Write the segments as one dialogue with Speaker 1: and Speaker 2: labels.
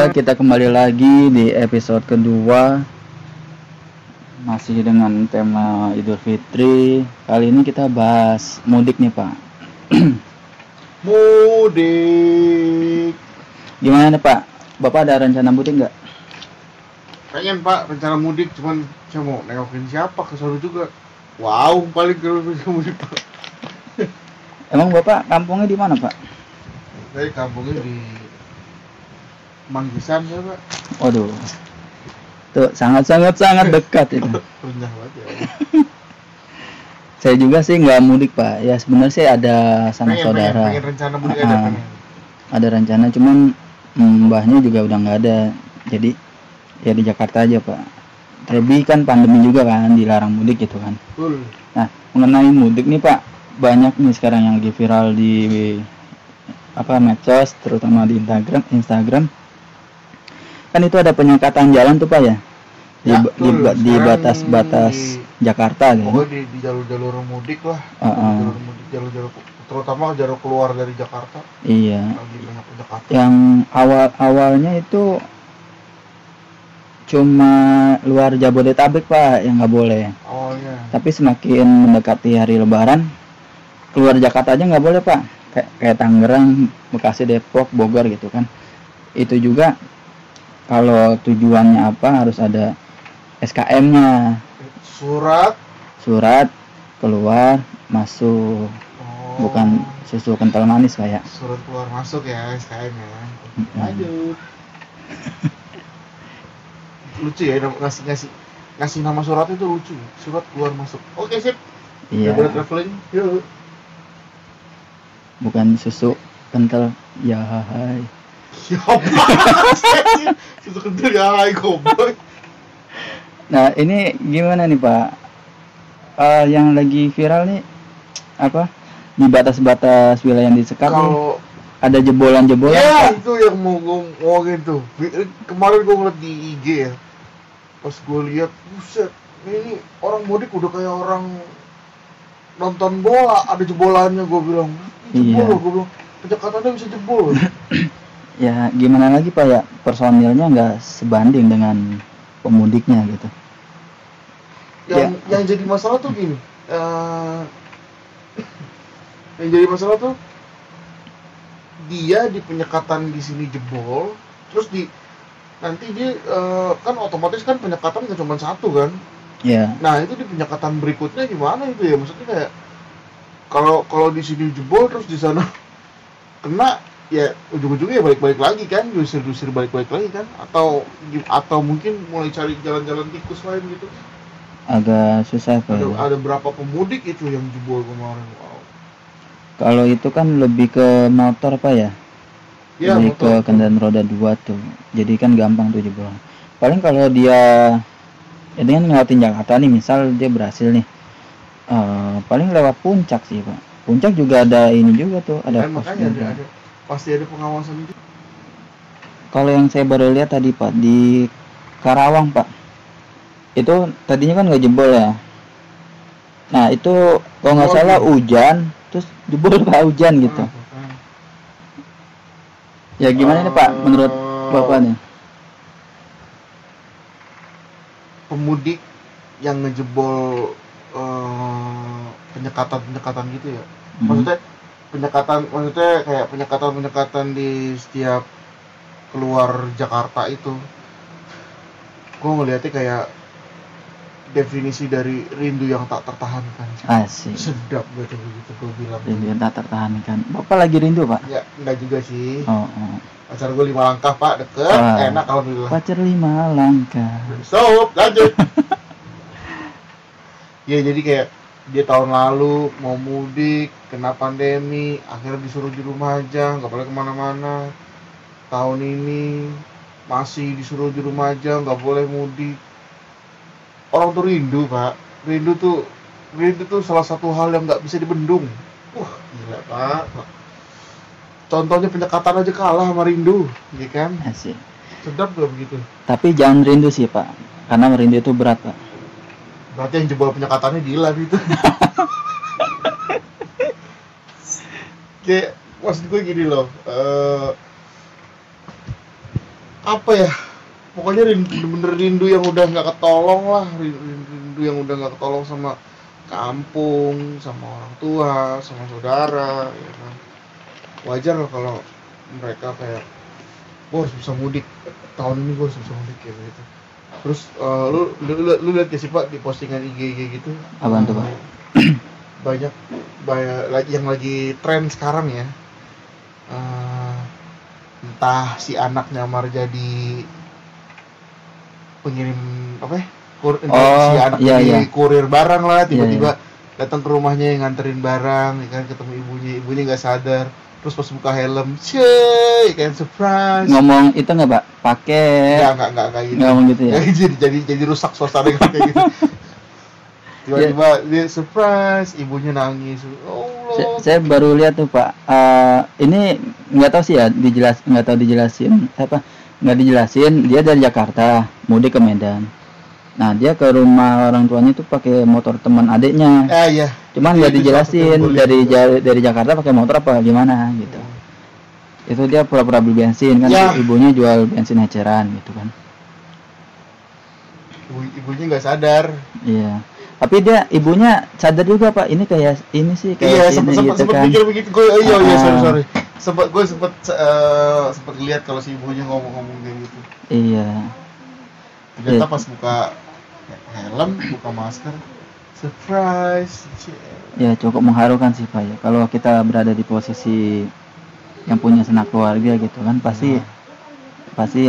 Speaker 1: Ya, kita kembali lagi di episode kedua masih dengan tema Idul Fitri. Kali ini kita bahas mudik nih, Pak.
Speaker 2: Mudik.
Speaker 1: Gimana nih, Pak? Bapak ada rencana mudik nggak?
Speaker 2: Pengen Pak rencana mudik cuman saya mau nengokin siapa ke sana juga. Wow, paling rencana mudik Pak.
Speaker 1: Emang Bapak kampungnya di mana, Pak?
Speaker 2: Dari kampungnya di Manggisan ya Pak.
Speaker 1: Waduh. Tuh, sangat-sangat sangat dekat itu.
Speaker 2: Rendah banget ya.
Speaker 1: Saya juga sih nggak mudik, Pak. Ya sebenarnya sih ada sanak
Speaker 2: Pengen,
Speaker 1: saudara.
Speaker 2: pengen, pengen rencana mudik ada
Speaker 1: Ah.
Speaker 2: pengen.
Speaker 1: Ada rencana cuman mbahnya juga udah nggak ada. Jadi ya di Jakarta aja, Pak. Terlebih kan pandemi juga kan dilarang mudik gitu kan.
Speaker 2: Betul.
Speaker 1: Nah, mengenai mudik nih Pak, banyak nih sekarang yang lagi viral di apa medsos, terutama di Instagram, Instagram. Kan itu ada penyekatan jalan tuh Pak ya. Di,
Speaker 2: Ya,
Speaker 1: di,
Speaker 2: betul.
Speaker 1: di batas-batas
Speaker 2: di-
Speaker 1: Jakarta gitu.
Speaker 2: Pokoknya di, di jalur-jalur mudik lah.
Speaker 1: Heeh.
Speaker 2: Jalur mudik, jalur-jalur terutama jalur keluar dari Jakarta
Speaker 1: Iya.
Speaker 2: lagi banyak Jakarta.
Speaker 1: Yang awal-awalnya itu cuma luar Jabodetabek Pak yang nggak boleh.
Speaker 2: Awalnya.
Speaker 1: Tapi semakin mendekati hari Lebaran, keluar Jakarta aja nggak boleh pak. Kayak, kayak Tangerang, Bekasi, Depok, Bogor gitu kan. Itu juga kalau tujuannya apa harus ada SKM-nya,
Speaker 2: Surat.
Speaker 1: surat keluar masuk,
Speaker 2: Oh.
Speaker 1: bukan susu kental manis pak ya.
Speaker 2: surat keluar masuk ya SKM ya. Lanjut. Lucu ya ngasih ngasih ngasih nama surat itu lucu. Surat keluar masuk. Oke sip.
Speaker 1: Iya,
Speaker 2: Udah traveling? Yuk.
Speaker 1: Bukan susu kental. Ya hai.
Speaker 2: Susu kental ya goblok
Speaker 1: Nah ini gimana nih Pak? Eh, yang lagi viral nih apa? Di batas-batas wilayah yang disekat
Speaker 2: kalau
Speaker 1: ada jebolan-jebolan.
Speaker 2: ya itu yang mau gue ngomongin tuh Bi- kemarin gue ngeliat di IG ya pas gue lihat buset ini orang mudik udah kayak orang nonton bola ada jebolannya gue bilang "Ini jebol
Speaker 1: Iya.
Speaker 2: gue bilang penyekatannya bisa jebol
Speaker 1: Ya gimana lagi Pak? Ya personilnya nggak sebanding dengan pemudiknya gitu.
Speaker 2: yang yang jadi masalah tuh gini eh, yang jadi masalah tuh dia di penyekatan di sini jebol terus di nanti dia eh, kan otomatis kan penyekatan nggak cuma satu kan?
Speaker 1: Ya.
Speaker 2: Nah itu di penyekatan berikutnya gimana itu ya? Maksudnya kayak kalau kalau di sini jebol terus di sana kena ya ujung-ujungnya ya balik-balik lagi kan diusir-usir balik-balik lagi kan atau atau mungkin mulai cari jalan-jalan tikus lain gitu
Speaker 1: agak susah Pak.
Speaker 2: ada,
Speaker 1: ya.
Speaker 2: ada berapa pemudik itu yang jebol kemarin wow
Speaker 1: Kalau itu kan lebih ke motor Pak ya.
Speaker 2: ya
Speaker 1: lebih ke
Speaker 2: motor.
Speaker 1: kendaraan roda dua tuh. Jadi kan gampang tuh jebolan. Paling kalau dia ini kan ngelewatin Jakarta nih, misal dia berhasil nih. eh, paling lewat puncak sih Pak. Puncak juga ada ini juga tuh, ada
Speaker 2: kan
Speaker 1: pos
Speaker 2: makanya ada, ada pasti ada pengawasan itu
Speaker 1: Kalau yang saya baru lihat tadi Pak di Karawang Pak, itu tadinya kan nggak jebol ya. Nah itu kalau nggak
Speaker 2: Oh,
Speaker 1: salah
Speaker 2: gitu.
Speaker 1: hujan, terus jebol Pak hujan gitu.
Speaker 2: Ah.
Speaker 1: Ya gimana nih Pak menurut
Speaker 2: Eh,
Speaker 1: Bapak nih?
Speaker 2: pemudik yang ngejebol eh, penyekatan-penyekatan gitu ya
Speaker 1: Hmm.
Speaker 2: Penyekatan maksudnya kayak penyekatan-penyekatan di setiap keluar Jakarta itu gue ngeliatnya kayak definisi dari rindu yang tak tertahankan
Speaker 1: Asik.
Speaker 2: sedap gitu gitu gue bilang
Speaker 1: Rindu yang tak tertahankan. Bapak lagi rindu Pak?
Speaker 2: ya enggak juga sih
Speaker 1: Oh, oh.
Speaker 2: pacar gue lima langkah pak deket
Speaker 1: Wah.
Speaker 2: enak alhamdulillah
Speaker 1: Pacar lima langkah.
Speaker 2: Stop, lanjut. ya jadi kayak dia tahun lalu mau mudik, kena pandemi, akhirnya disuruh di rumah aja, nggak boleh ke mana-mana. Tahun ini masih disuruh di rumah aja, nggak boleh mudik. Orang tuh rindu pak, rindu tuh, rindu tuh salah satu hal yang nggak bisa dibendung. Wah gila pak. Contohnya penyekatan aja kalah sama rindu, ya kan?
Speaker 1: Asik.
Speaker 2: Sedap gak begitu?
Speaker 1: Tapi jangan rindu sih Pak, karena rindu itu berat Pak.
Speaker 2: Berarti yang jebol penyekatannya Dilan itu. kayak maksud gue gini loh. eh, apa ya pokoknya rindu, bener rindu yang udah nggak ketolong lah rindu, rindu yang udah nggak ketolong sama kampung sama orang tua sama saudara ya kan wajar lah kalau mereka kayak gue harus bisa mudik tahun ini gue harus bisa mudik kayak gitu terus eh, lu, lu, lu, lu lihat gak sih pak di postingan IG IG gitu?
Speaker 1: Apaan tuh, Pak?
Speaker 2: Banyak banyak lagi yang lagi tren sekarang ya. Eh, entah si anak nyamar jadi pengirim apa ya? Kur,
Speaker 1: Oh,
Speaker 2: si anak
Speaker 1: iya,
Speaker 2: jadi
Speaker 1: iya.
Speaker 2: kurir barang lah
Speaker 1: Iya,
Speaker 2: tiba-tiba datang ke rumahnya yang nganterin barang ya kan ketemu ibunya ibunya nggak sadar terus pas buka helm cuy kayak surprise.
Speaker 1: Ngomong itu nggak pak? Pakai.
Speaker 2: Nggak nggak nggak kayak gitu.
Speaker 1: Ngomong gitu ya?
Speaker 2: Jadi jadi jadi rusak suasana kayak gitu. Tiba-tiba dia surprise ibunya nangis. Oh
Speaker 1: Saya, saya baru lihat tuh pak. Eh, ini nggak tahu sih ya dijelas nggak tahu dijelasin apa nggak dijelasin dia dari Jakarta mudik ke Medan nah dia ke rumah orang tuanya tuh pakai motor teman adiknya.
Speaker 2: Eh ya
Speaker 1: cuman
Speaker 2: Iya,
Speaker 1: nggak
Speaker 2: itu
Speaker 1: dijelasin dari dari Jakarta pakai motor apa gimana gitu. Itu dia pura-pura beli bensin kan
Speaker 2: Ya.
Speaker 1: ibunya jual bensin eceran gitu kan.
Speaker 2: Ibu, ibunya nggak sadar.
Speaker 1: Iya. Tapi dia ibunya sadar juga pak. Ini kayak ini sih
Speaker 2: iya
Speaker 1: kayak
Speaker 2: sempat
Speaker 1: ini
Speaker 2: sempat
Speaker 1: gitu
Speaker 2: sempat
Speaker 1: kan.
Speaker 2: mikir begitu. Gue iya iya sorry
Speaker 1: Ah.
Speaker 2: sorry. Sempat gue sempat eh, sempat lihat kalau si ibunya ngomong-ngomong kayak gitu.
Speaker 1: Iya.
Speaker 2: Ternyata
Speaker 1: Iya.
Speaker 2: pas buka helm buka masker. Surprise
Speaker 1: ya cukup mengharukan sih pak ya. Kalau kita berada di posisi yang punya sanak keluarga gitu kan pasti
Speaker 2: Nah,
Speaker 1: pasti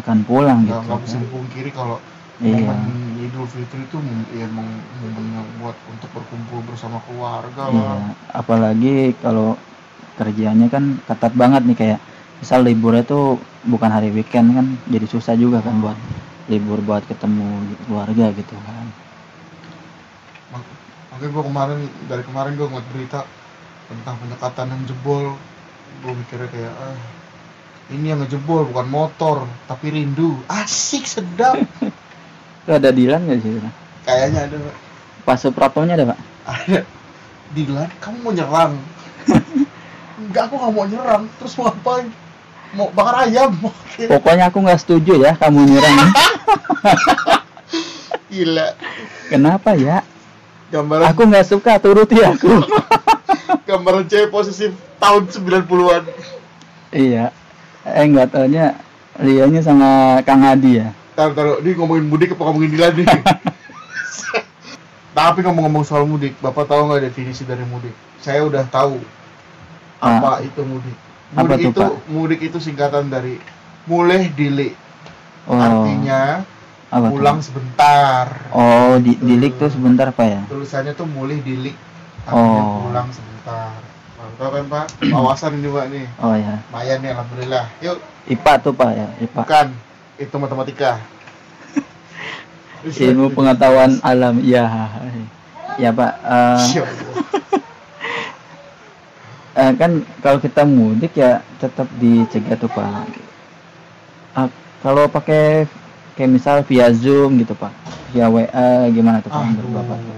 Speaker 1: akan pulang gitu
Speaker 2: nggak bisa
Speaker 1: kan.
Speaker 2: dipungkiri kalau
Speaker 1: iya.
Speaker 2: momen Idul Fitri itu ya momen yang buat untuk berkumpul bersama keluarga
Speaker 1: iya
Speaker 2: lah
Speaker 1: apalagi kalau kerjanya kan ketat banget nih kayak misal liburnya tuh bukan hari weekend kan jadi susah juga kan buat libur buat ketemu keluarga gitu kan.
Speaker 2: Mak- makanya gue kemarin dari kemarin gue ngeliat berita tentang penyekatan yang jebol. Gue mikirnya kayak ah ini yang ngejebol bukan motor tapi rindu. Asik sedap.
Speaker 1: Itu ada Dilan nggak sih
Speaker 2: kayaknya ada Pak.
Speaker 1: pas Supraptonya ada pak?
Speaker 2: Ada. Dilan kamu mau nyerang? Enggak aku nggak mau nyerang. Terus mau ngapain? Mau bakar ayam
Speaker 1: pokoknya aku nggak setuju ya kamu nyerang
Speaker 2: gila
Speaker 1: kenapa ya
Speaker 2: gambaran
Speaker 1: aku nggak suka turuti aku
Speaker 2: gambaran cewek posesif tahun 90-an
Speaker 1: iya eh nggak taunya lianya sama Kang Adi ya
Speaker 2: Taruh, taruh, ini ngomongin mudik apa ngomongin Dilan nih? Tapi ngomong-ngomong soal mudik, Bapak tahu nggak definisi dari mudik? Saya udah tahu apa itu mudik.
Speaker 1: Apa
Speaker 2: Mudik
Speaker 1: tuh,
Speaker 2: itu
Speaker 1: Pak?
Speaker 2: mudik itu singkatan dari mulai dili,
Speaker 1: oh
Speaker 2: artinya
Speaker 1: apa
Speaker 2: pulang sebentar.
Speaker 1: oh di dilik tuh sebentar pak ya
Speaker 2: Tulisannya tuh mulai dilik, artinya
Speaker 1: Oh.
Speaker 2: pulang sebentar. Mantap kan Pak? Wawasan ini Pak nih.
Speaker 1: oh ya
Speaker 2: Lumayan nih alhamdulillah. Yuk,
Speaker 1: IPA tuh pak ya IPA
Speaker 2: bukan itu matematika.
Speaker 1: ilmu pengetahuan alam ya ya pak eh, kan kalau kita mudik ya tetap dicegah tuh pak kalau pakai kayak misal via zoom gitu pak. Via wa gimana tuh pak menurut bapak tuh?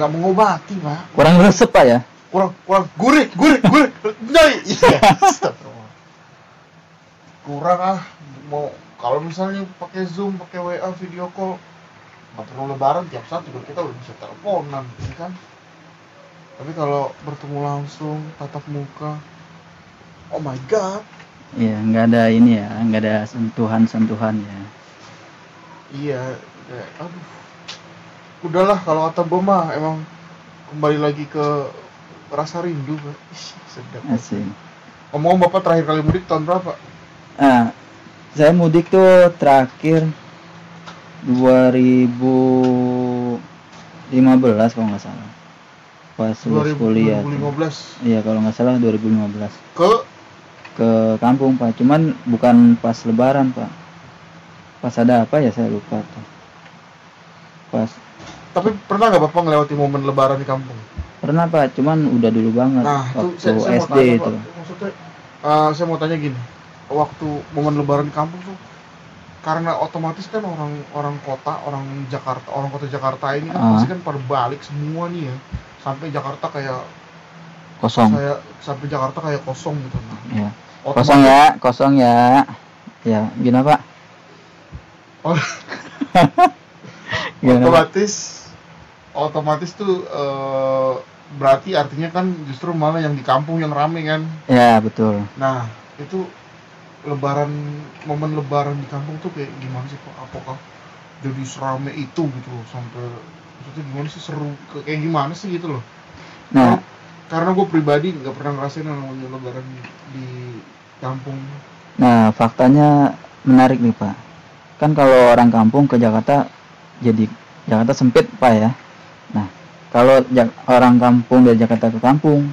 Speaker 2: nggak mengobati pak.
Speaker 1: Kurang resep pak ya?
Speaker 2: Kurang kurang gurih gurih gurih. Nyai. Iya. Kurang ah. Mau kalau misalnya pakai zoom pakai wa video call nggak perlu lebaran tiap saat juga kita udah bisa teleponan ya kan? Tapi kalau bertemu langsung tatap muka oh my god
Speaker 1: Iya, nggak ada ini ya, nggak ada sentuhan-sentuhan ya.
Speaker 2: iya kayak, aduh udahlah kalau kata gue mah emang kembali lagi ke rasa rindu Pak. Ih, sedap
Speaker 1: Asik.
Speaker 2: ngomong bapak terakhir kali mudik tahun berapa
Speaker 1: Ah, saya mudik tuh terakhir 2015 kalau nggak salah. Pas lulus kuliah. tuh.
Speaker 2: 2015
Speaker 1: Iya, kalau nggak salah 2015
Speaker 2: ke
Speaker 1: ke kampung Pak. Cuman bukan pas Lebaran Pak. Pas ada apa ya saya lupa tuh. Pas
Speaker 2: tapi pernah nggak bapak ngelewati momen lebaran di kampung
Speaker 1: pernah Pak, cuman udah dulu banget
Speaker 2: nah itu
Speaker 1: waktu
Speaker 2: saya, saya
Speaker 1: SD
Speaker 2: tanya
Speaker 1: itu.
Speaker 2: pak maksudnya eh, saya mau tanya gini waktu momen lebaran di kampung tuh karena otomatis kan orang orang kota orang Jakarta orang kota Jakarta ini kan
Speaker 1: Ah.
Speaker 2: pasti kan pada balik semua nih ya sampai Jakarta kayak
Speaker 1: Kosong.
Speaker 2: saya sampai Jakarta kayak kosong gitu nah
Speaker 1: Ya.
Speaker 2: Otomatis
Speaker 1: Kosong ya, kosong ya. ya gimana pak?
Speaker 2: Oh,
Speaker 1: Gimana, Pak?
Speaker 2: otomatis otomatis tuh eh, berarti artinya kan justru malah yang di kampung yang rame kan?
Speaker 1: Ya betul.
Speaker 2: Nah itu lebaran momen lebaran di kampung tuh kayak gimana sih pak? Apakah jadi serame itu gitu loh sampai maksudnya gimana sih seru kayak gimana sih gitu loh?
Speaker 1: Nah
Speaker 2: karena gue pribadi nggak pernah ngerasain namanya lebaran di kampung
Speaker 1: Nah, faktanya menarik nih, Pak. Kan kalau orang kampung ke Jakarta jadi Jakarta sempit, Pak ya. Nah, kalau orang kampung dari Jakarta ke kampung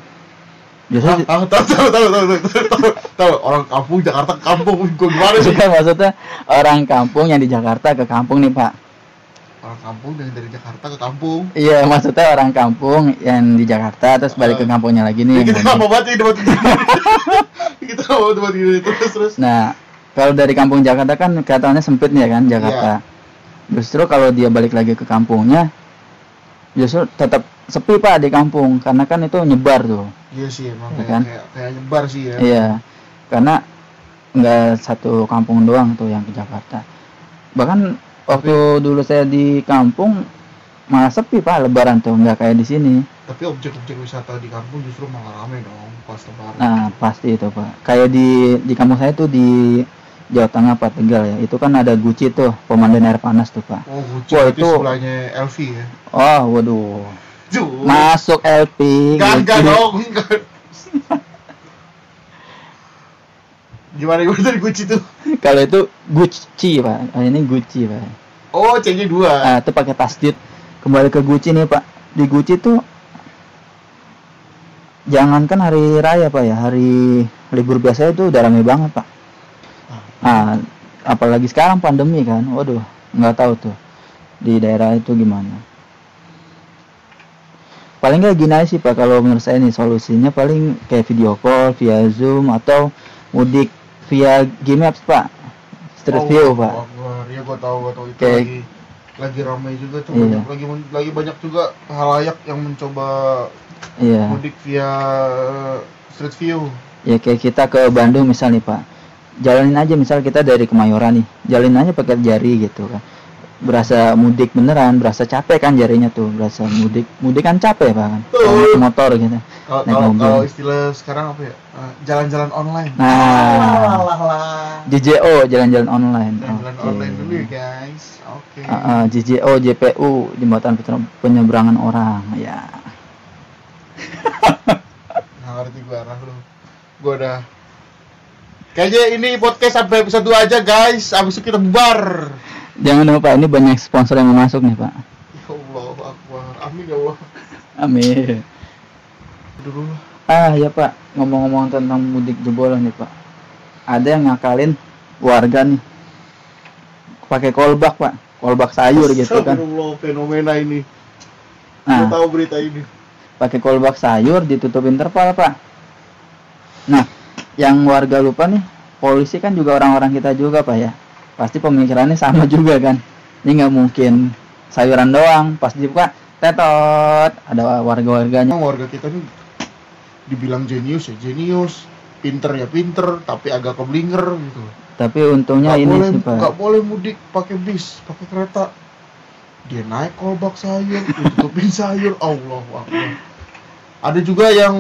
Speaker 1: justru
Speaker 2: ah, ah, tahu tahu tahu tahu tahu tahu tahu orang kampung Jakarta ke kampung gue gimana sih
Speaker 1: maksudnya orang kampung yang di Jakarta ke kampung nih, Pak.
Speaker 2: Orang kampung dari dari Jakarta ke kampung
Speaker 1: Iya, maksudnya orang kampung yang di Jakarta terus balik ke
Speaker 2: Ah.
Speaker 1: kampungnya lagi nih.
Speaker 2: Ya, kita nggak mau banget ini kita nggak mau debat ini terus terus
Speaker 1: Nah, kalau dari kampung Jakarta kan kelihatannya sempit nih ya kan Jakarta. Justru kalau dia balik lagi ke kampungnya, justru tetap sepi pak di kampung karena kan itu nyebar tuh.
Speaker 2: iya sih emang
Speaker 1: Iya
Speaker 2: kayak,
Speaker 1: kan?
Speaker 2: kayak kayak nyebar sih ya
Speaker 1: Iya, karena nggak satu kampung doang tuh yang ke Jakarta. Bahkan waktu dulu saya di kampung malah sepi pak Lebaran tuh nggak kayak di sini.
Speaker 2: tapi objek-objek wisata di kampung justru malah rame dong pas lebaran
Speaker 1: Nah pasti itu pak. Kayak di di kampung saya tuh di Jawa Tengah Pak Tegal ya. Itu kan ada Guci tuh pemandian air panas tuh pak.
Speaker 2: oh Gucci
Speaker 1: Wah,
Speaker 2: itu sebelahnya LV ya
Speaker 1: Oh waduh.
Speaker 2: Juh.
Speaker 1: Masuk.
Speaker 2: Enggak, enggak
Speaker 1: Gucci.
Speaker 2: dong. gimana gimana tadi Gucci tuh
Speaker 1: Kalau itu Gucci pak. Oh, ini Gucci pak.
Speaker 2: oh C nya dua
Speaker 1: Ah, itu pakai tasdid. Kembali ke Gucci nih pak. Di Gucci tuh jangankan hari raya pak ya, hari libur biasa itu udah rame banget pak. Ah, apalagi sekarang pandemi kan. Waduh, nggak tahu tuh di daerah itu gimana. Paling nggak gini aja sih pak kalau menurut saya nih solusinya paling kayak video call via zoom atau mudik via game apps pak. Street
Speaker 2: Oh,
Speaker 1: view pak.
Speaker 2: Akbar. ya gua tahu gua tahu itu
Speaker 1: Kayak-
Speaker 2: lagi lagi ramai juga tuh
Speaker 1: Iya.
Speaker 2: banyak lagi lagi banyak juga halayak yang mencoba
Speaker 1: Iya.
Speaker 2: mudik via eh, street view
Speaker 1: ya kayak kita ke Bandung misal nih Pak jalanin aja misal kita dari Kemayoran nih jalanin aja pakai jari gitu kan berasa mudik beneran berasa capek kan jarinya tuh berasa mudik mudik kan capek. Kalau naik motor gitu
Speaker 2: kalau kalau istilah sekarang apa ya? Eh, jalan-jalan online.
Speaker 1: Nah.
Speaker 2: lah lah
Speaker 1: JJO jalan-jalan online.
Speaker 2: Jalan
Speaker 1: Oke.
Speaker 2: online dulu ya guys. Oke.
Speaker 1: Ah, ah, JJO JPU jembatan penyeberangan orang ya.
Speaker 2: Nggak ngerti gua arah lu. Gua udah kayaknya ini podcast sampai episode 2 aja guys. Abis itu kita bubar
Speaker 1: jangan lupa ini banyak sponsor yang mau masuk nih Pak.
Speaker 2: Ya Allah akbar. Amin ya Allah.
Speaker 1: Amin.
Speaker 2: Dulu lah
Speaker 1: Ah ya Pak, ngomong-ngomong tentang mudik jebolan nih Pak. Ada yang ngakalin warga nih. Pakai kolbak Pak, kolbak sayur gitu kan.
Speaker 2: Astagfirullah, fenomena ini.
Speaker 1: Nah,
Speaker 2: tahu berita ini.
Speaker 1: Pakai kolbak sayur ditutupin terpal Pak. Nah, yang warga lupa nih, polisi kan juga orang-orang kita juga Pak ya. Pasti pemikirannya sama juga kan. Ini nggak mungkin sayuran doang, pas dibuka tetot ada warga-warganya.
Speaker 2: Warga kita nih dibilang jenius ya jenius pinter ya pinter tapi agak keblinger gitu
Speaker 1: Tapi untungnya
Speaker 2: nggak
Speaker 1: ini
Speaker 2: boleh
Speaker 1: sih Pak.
Speaker 2: nggak boleh mudik pakai bis pakai kereta dia naik kolbak sayur ditutupin sayur Allah Akbar ada juga yang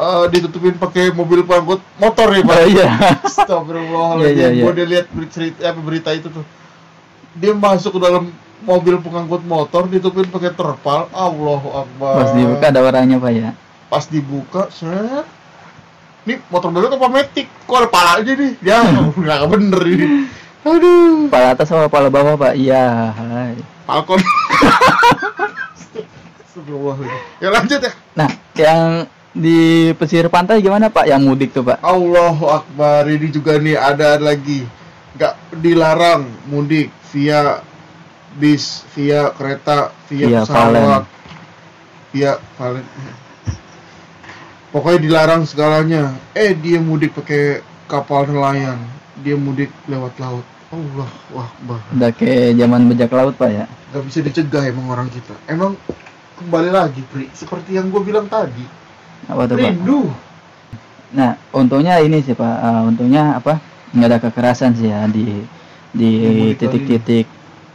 Speaker 2: eh, ditutupin pakai mobil pengangkut motor ya pak
Speaker 1: iya.
Speaker 2: Astagfirullahaladzim
Speaker 1: Iya, iya, iya.
Speaker 2: gue udah lihat berita, apa, berita itu tuh dia masuk ke dalam mobil pengangkut motor ditutupin pakai terpal Allahu Akbar
Speaker 1: Pas dibuka ada orangnya Pak ya.
Speaker 2: pas dibuka set ini motor baru apa metik kok ada pala aja nih ya nggak bener ini aduh
Speaker 1: Kepala atas sama kepala bawah pak? Iya. hai.
Speaker 2: Falcon ya lanjut ya
Speaker 1: Nah, yang di pesisir pantai gimana pak? Yang mudik tuh pak?
Speaker 2: Allahu Akbar. Ini juga nih ada lagi. Nggak dilarang mudik via bis via kereta via
Speaker 1: Via
Speaker 2: pesawat via valen. Pokoknya dilarang segalanya. Eh dia mudik pakai kapal nelayan. Dia mudik lewat laut. Allah Akbar.
Speaker 1: Udah kayak zaman bajak laut pak ya?
Speaker 2: nggak bisa dicegah emang orang kita. Emang kembali lagi Pri. Seperti yang gue bilang tadi
Speaker 1: Apa tuh pak?
Speaker 2: rindu.
Speaker 1: Nah, untungnya ini sih pak. Eh, untungnya apa? nggak ada kekerasan sih ya di di titik-titik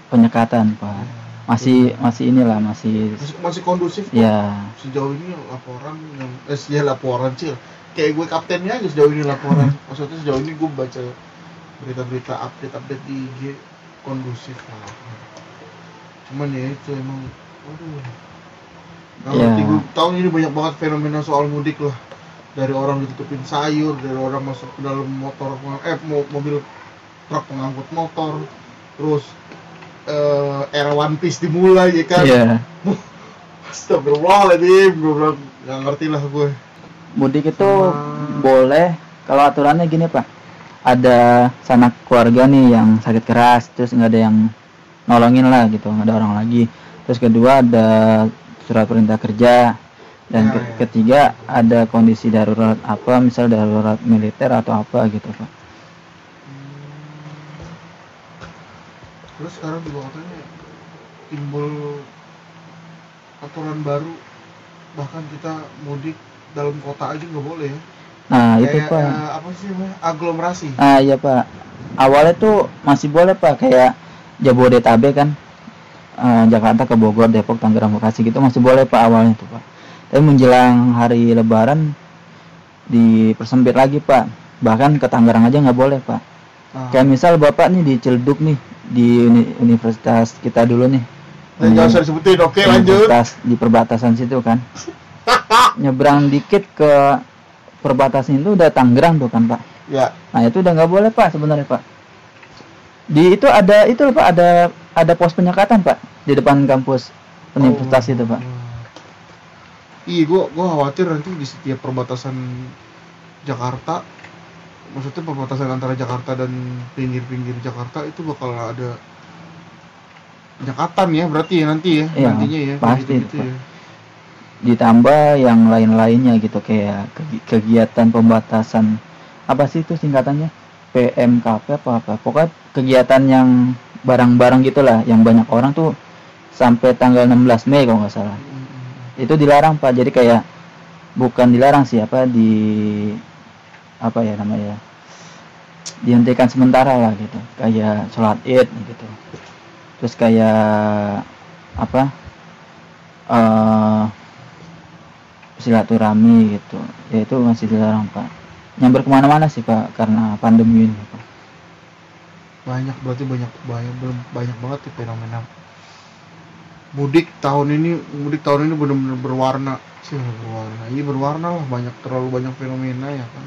Speaker 1: penyekatan pak. Masih masih inilah masih
Speaker 2: masih, masih kondusif kok.
Speaker 1: ya
Speaker 2: sejauh ini laporan yang eh ya laporan sih kayak gue kaptennya aja sejauh ini laporan. Maksudnya sejauh ini gue baca berita-berita update-update di IG kondusif lah cuman ya itu emang aduh Nggak
Speaker 1: Ya.
Speaker 2: ngerti gue tahun ini banyak banget fenomena soal mudik lah. Dari orang ditutupin sayur dari orang masuk ke dalam motor eh mo- mobil truk pengangkut motor. Terus eh, era One Piece dimulai ya kan?
Speaker 1: Ya
Speaker 2: Astagfirullahaladzim, gue bilang gak ngerti lah gue
Speaker 1: mudik itu
Speaker 2: Hmm.
Speaker 1: boleh kalau aturannya gini pak. Ada sanak keluarga nih yang sakit keras terus nggak ada yang nolongin lah gitu nggak ada orang lagi. Terus kedua ada surat perintah kerja. Dan
Speaker 2: Ya, ya.
Speaker 1: ketiga ada kondisi darurat apa misal darurat militer atau apa gitu pak.
Speaker 2: Terus sekarang juga katanya timbul aturan baru. Bahkan kita mudik dalam kota aja nggak boleh ya.
Speaker 1: Nah itu
Speaker 2: Kayak
Speaker 1: pak.
Speaker 2: eh, apa sih namanya, aglomerasi.
Speaker 1: Ah iya pak. Awalnya tuh masih boleh pak. Kayak Jabodetabek kan Eh, Jakarta ke Bogor Depok Tangerang Bekasi gitu. Masih boleh pak awalnya tuh pak. Tapi menjelang hari Lebaran dipersempit lagi pak. Bahkan ke Tangerang aja nggak boleh pak.
Speaker 2: Nah,
Speaker 1: kayak misal bapak nih di Ciledug nih di uni- universitas kita dulu nih.
Speaker 2: Jangan usah disebutin, oke lanjut.
Speaker 1: universitas di perbatasan situ kan. Nyebrang dikit ke perbatasan itu udah Tangerang tuh kan pak.
Speaker 2: Ya,
Speaker 1: Nah itu udah nggak boleh pak sebenarnya pak. Di itu ada itu pak ada ada pos penyekatan pak di depan kampus universitas itu pak.
Speaker 2: Iya, gua gua khawatir nanti di setiap perbatasan Jakarta, maksudnya perbatasan antara Jakarta dan pinggir-pinggir Jakarta itu bakal ada penyekatan ya, berarti ya nanti ya,
Speaker 1: Iya,
Speaker 2: nantinya ya,
Speaker 1: pasti
Speaker 2: gitu-gitu
Speaker 1: itu,
Speaker 2: ya.
Speaker 1: Ditambah yang lain-lainnya gitu kayak kegi- kegiatan pembatasan apa sih itu singkatannya PMKP apa apa. Pokoknya kegiatan yang barang-barang gitulah yang banyak orang tuh sampai tanggal 16 Mei kalau nggak salah. itu dilarang pak. Jadi kayak bukan dilarang sih apa di apa ya namanya dihentikan sementara lah gitu. Kayak sholat id gitu. Terus kayak apa eh silaturahmi gitu. Ya itu masih dilarang pak. Nyamber ke mana-mana sih pak karena pandemi ini pak.
Speaker 2: Banyak berarti banyak banyak belum banyak banget ya fenomena. Mudik tahun ini mudik tahun ini benar-benar berwarna. Sih berwarna. Iya berwarna lah banyak terlalu banyak fenomena ya kan.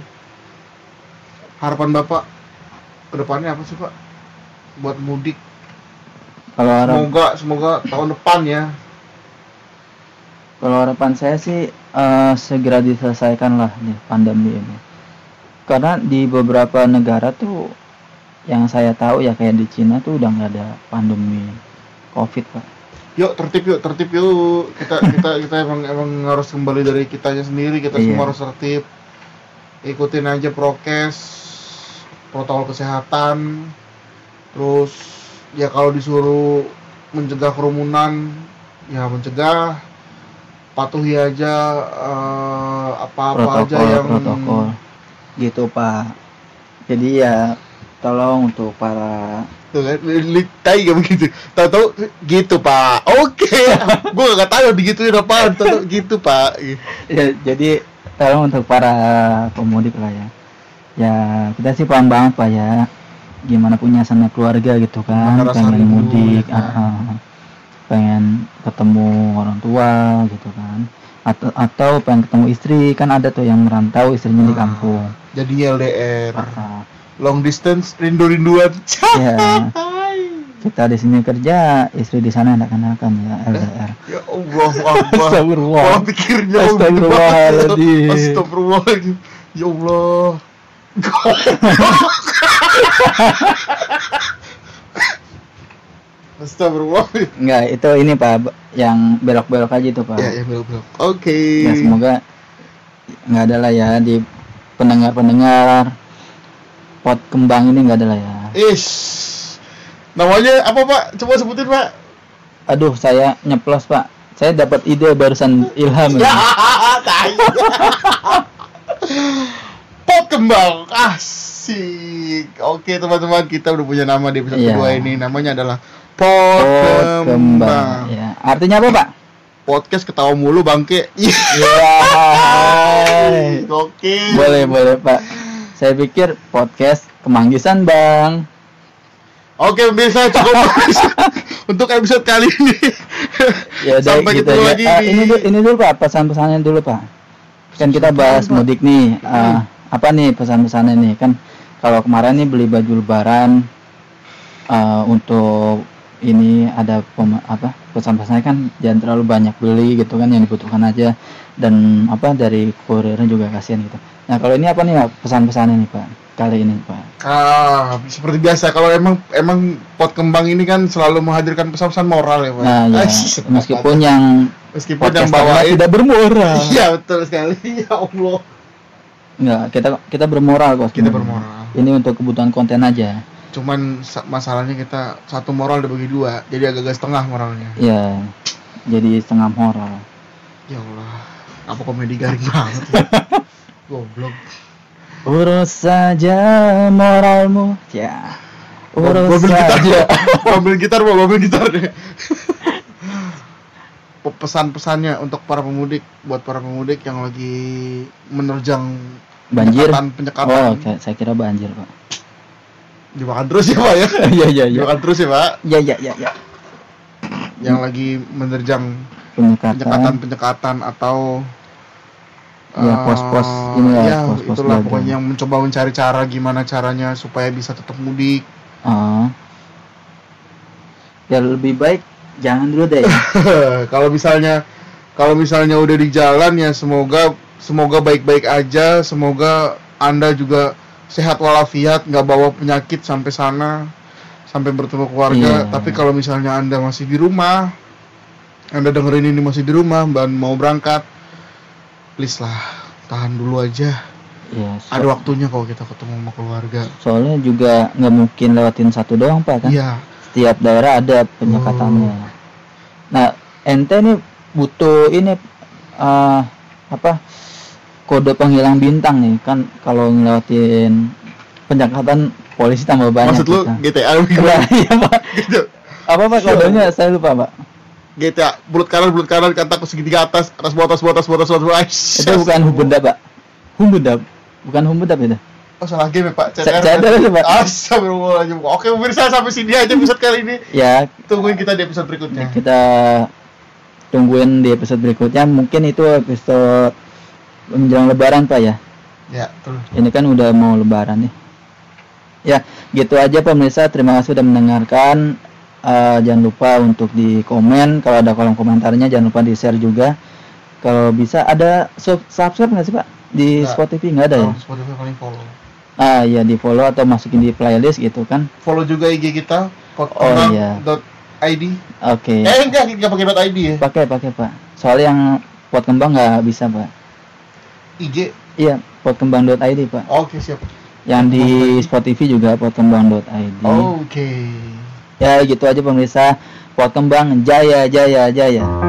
Speaker 2: Harapan bapak ke depannya apa sih pak? Buat mudik.
Speaker 1: Kalau harap
Speaker 2: semoga semoga tahun depan ya.
Speaker 1: Kalau harapan saya sih eh, segera diselesaikan lah nih pandemi ini. Karena di beberapa negara tuh yang saya tahu ya kayak di Cina tuh udah nggak ada pandemi COVID pak.
Speaker 2: yuk tertib yuk tertib yuk kita kita kita emang emang harus kembali dari kitanya sendiri kita
Speaker 1: Iya.
Speaker 2: semua harus tertib ikutin aja prokes protokol kesehatan terus ya kalau disuruh mencegah kerumunan ya mencegah patuhi aja eh, apa-apa aja
Speaker 1: Protokol
Speaker 2: yang
Speaker 1: protokol gitu pak. Jadi ya tolong untuk para
Speaker 2: tuh kan tai gak begitu? Tahu-tahu gitu pak. Oke. Gua gak tahu digituin apaan. Tahu gitu pak.
Speaker 1: Ya, jadi tolong untuk para pemudik lah ya. Ya kita sih paham banget pak ya. Gimana punya sana keluarga gitu kan. Pengen mudik
Speaker 2: ya kan?
Speaker 1: pengen ketemu orang tua gitu kan. Atau atau pengen ketemu istri. Kan ada tuh yang merantau istrinya di
Speaker 2: Ah.
Speaker 1: kampung.
Speaker 2: jadinya LDR
Speaker 1: ah.
Speaker 2: Long distance rindu-rinduan.
Speaker 1: Ya kita di sini kerja istri di sana anak-anakan ya LDR
Speaker 2: ya Allah Allah
Speaker 1: Astagfirullah.
Speaker 2: Wah, pikirnya
Speaker 1: Astagfirullahaladzim.
Speaker 2: Astagfirullahaladzim ya Allah. Astagfirullah.
Speaker 1: Enggak itu ini pak. Yang belok-belok aja itu pak.
Speaker 2: Ya ya belok belok oke.
Speaker 1: Ya semoga nggak ada lah ya di pendengar-pendengar pot kembang ini nggak ada lah ya
Speaker 2: Ish namanya apa pak coba sebutin pak
Speaker 1: aduh saya nyeplos pak saya dapat ide barusan ilham
Speaker 2: ya
Speaker 1: ya.
Speaker 2: pot kembang Asik. Oke teman-teman kita udah punya nama di episode
Speaker 1: Iya.
Speaker 2: kedua ini. Namanya adalah
Speaker 1: Pot
Speaker 2: Pot
Speaker 1: kembang.
Speaker 2: Kembang.
Speaker 1: Ya. Artinya apa, Pak?
Speaker 2: Podcast ketawa mulu bangke. Iya.
Speaker 1: Ya.
Speaker 2: Oke.
Speaker 1: boleh, boleh, Pak. Saya pikir podcast kemanggisan, Bang.
Speaker 2: Oke pemirsa cukup untuk episode kali ini.
Speaker 1: Ya udah
Speaker 2: Sampai
Speaker 1: gitu
Speaker 2: ketemu
Speaker 1: aja.
Speaker 2: lagi di
Speaker 1: ini dulu, ini dulu Pak, pesan-pesannya dulu Pak. Kan kita bahas mudik nih. Ah, apa nih pesan-pesannya nih? Kan kalau kemarin nih beli baju lebaran ah, untuk ini ada pem- apa pesan-pesannya kan jangan terlalu banyak beli gitu kan yang dibutuhkan aja dan apa dari kurirnya juga kasihan gitu. Nah kalau ini apa nih Pak, pesan-pesannya nih Pak kali ini Pak?
Speaker 2: Ah, seperti biasa kalau emang emang pot kembang ini kan selalu menghadirkan pesan-pesan moral ya, Pak.
Speaker 1: Nah ya meskipun yang
Speaker 2: meskipun yang bawain
Speaker 1: tidak bermoral.
Speaker 2: Iya, betul sekali. Ya Allah.
Speaker 1: Enggak, kita kita bermoral kok.
Speaker 2: Kita bermoral.
Speaker 1: Ini untuk kebutuhan konten aja.
Speaker 2: Cuman sa- masalahnya kita satu moral dibagi dua, jadi agak-agak setengah moralnya.
Speaker 1: Ya, jadi setengah moral.
Speaker 2: Ya Allah, apa komedi garing banget. ya? Goblok.
Speaker 1: Urus saja moralmu, ya. Urus
Speaker 2: Mobil gitar,
Speaker 1: saja.
Speaker 2: mobil gitar, mau mobil gitar deh. Pe- Pesan-pesannya untuk para pemudik, buat para pemudik yang lagi menerjang
Speaker 1: Banjir.
Speaker 2: penyekatan, penyekatan.
Speaker 1: Oh, oke, saya kira banjir, Pak.
Speaker 2: Dimakan terus ya Pak ya.
Speaker 1: Iya, iya, iya.
Speaker 2: Dimakan terus ya Pak.
Speaker 1: Iya, iya, iya, iya.
Speaker 2: Yang lagi menerjang
Speaker 1: Penyekatan.
Speaker 2: penyekatan-penyekatan atau
Speaker 1: Ya,
Speaker 2: eh,
Speaker 1: pos-pos ini ya,
Speaker 2: ya,
Speaker 1: pos-pos
Speaker 2: itulah pokoknya yang mencoba mencari cara gimana caranya supaya bisa tetap mudik.
Speaker 1: Oh. Ya lebih baik jangan dulu deh.
Speaker 2: kalau misalnya kalau misalnya udah di jalan ya semoga semoga baik-baik aja, semoga Anda juga sehat walafiat, nggak bawa penyakit sampai sana sampai bertemu keluarga.
Speaker 1: Iya.
Speaker 2: Tapi kalau misalnya Anda masih di rumah, Anda dengerin ini masih di rumah dan mau berangkat, please lah tahan dulu aja.
Speaker 1: ya, so-
Speaker 2: Ada waktunya kalau kita ketemu sama keluarga.
Speaker 1: soalnya juga nggak mungkin lewatin satu doang, Pak kan?
Speaker 2: Iya.
Speaker 1: Setiap daerah ada penyekatannya.
Speaker 2: Oh.
Speaker 1: Nah, ente nih butuh ini eh apa kode penghilang bintang nih kan kalau ngelewatin penyekatan polisi tambah banyak.
Speaker 2: Maksud lu. GTA
Speaker 1: Nah, iya, Pak.
Speaker 2: gitu.
Speaker 1: Apa Pak kodenya? Saya lupa, Pak.
Speaker 2: GTA bulat kanan bulat kanan kata segitiga atas atas bawah atas bawah atas bawah atas bawah atas
Speaker 1: Itu bukan Humbenda, Pak. Humbenda. Bukan Humbenda itu.
Speaker 2: Oh salah game ya Pak.
Speaker 1: Aja, Pak.
Speaker 2: Astagfirullahaladzim. Oke pemirsa sampai sini aja episode kali ini.
Speaker 1: Ya,
Speaker 2: Tungguin kita di episode berikutnya.
Speaker 1: kita tungguin di episode berikutnya. Mungkin itu episode menjelang lebaran, Pak ya.
Speaker 2: Ya, betul.
Speaker 1: Ini kan udah mau lebaran nih. Ya, gitu aja pemirsa. Terima kasih sudah mendengarkan. Eh, jangan lupa untuk di komen. Kalau ada kolom komentarnya jangan lupa di share juga. Kalau bisa ada sub- subscribe nggak sih Pak di
Speaker 2: Nggak.
Speaker 1: Spotify nggak ada ya?
Speaker 2: Spotify paling follow.
Speaker 1: Ah iya di follow atau masukin di playlist gitu kan?
Speaker 2: Follow juga IG kita
Speaker 1: Oh, iya.
Speaker 2: .id.
Speaker 1: Oke.
Speaker 2: Eh enggak, enggak pakai .id ya.
Speaker 1: Pakai pakai Pak. Soalnya yang pot kembang nggak bisa Pak.
Speaker 2: IG.
Speaker 1: Iya potkembang.id Pak.
Speaker 2: Oke, siap.
Speaker 1: Yang di. Spotify juga potkembang.id.
Speaker 2: Oke.
Speaker 1: Ya gitu aja pemirsa. Pot kembang jaya jaya jaya.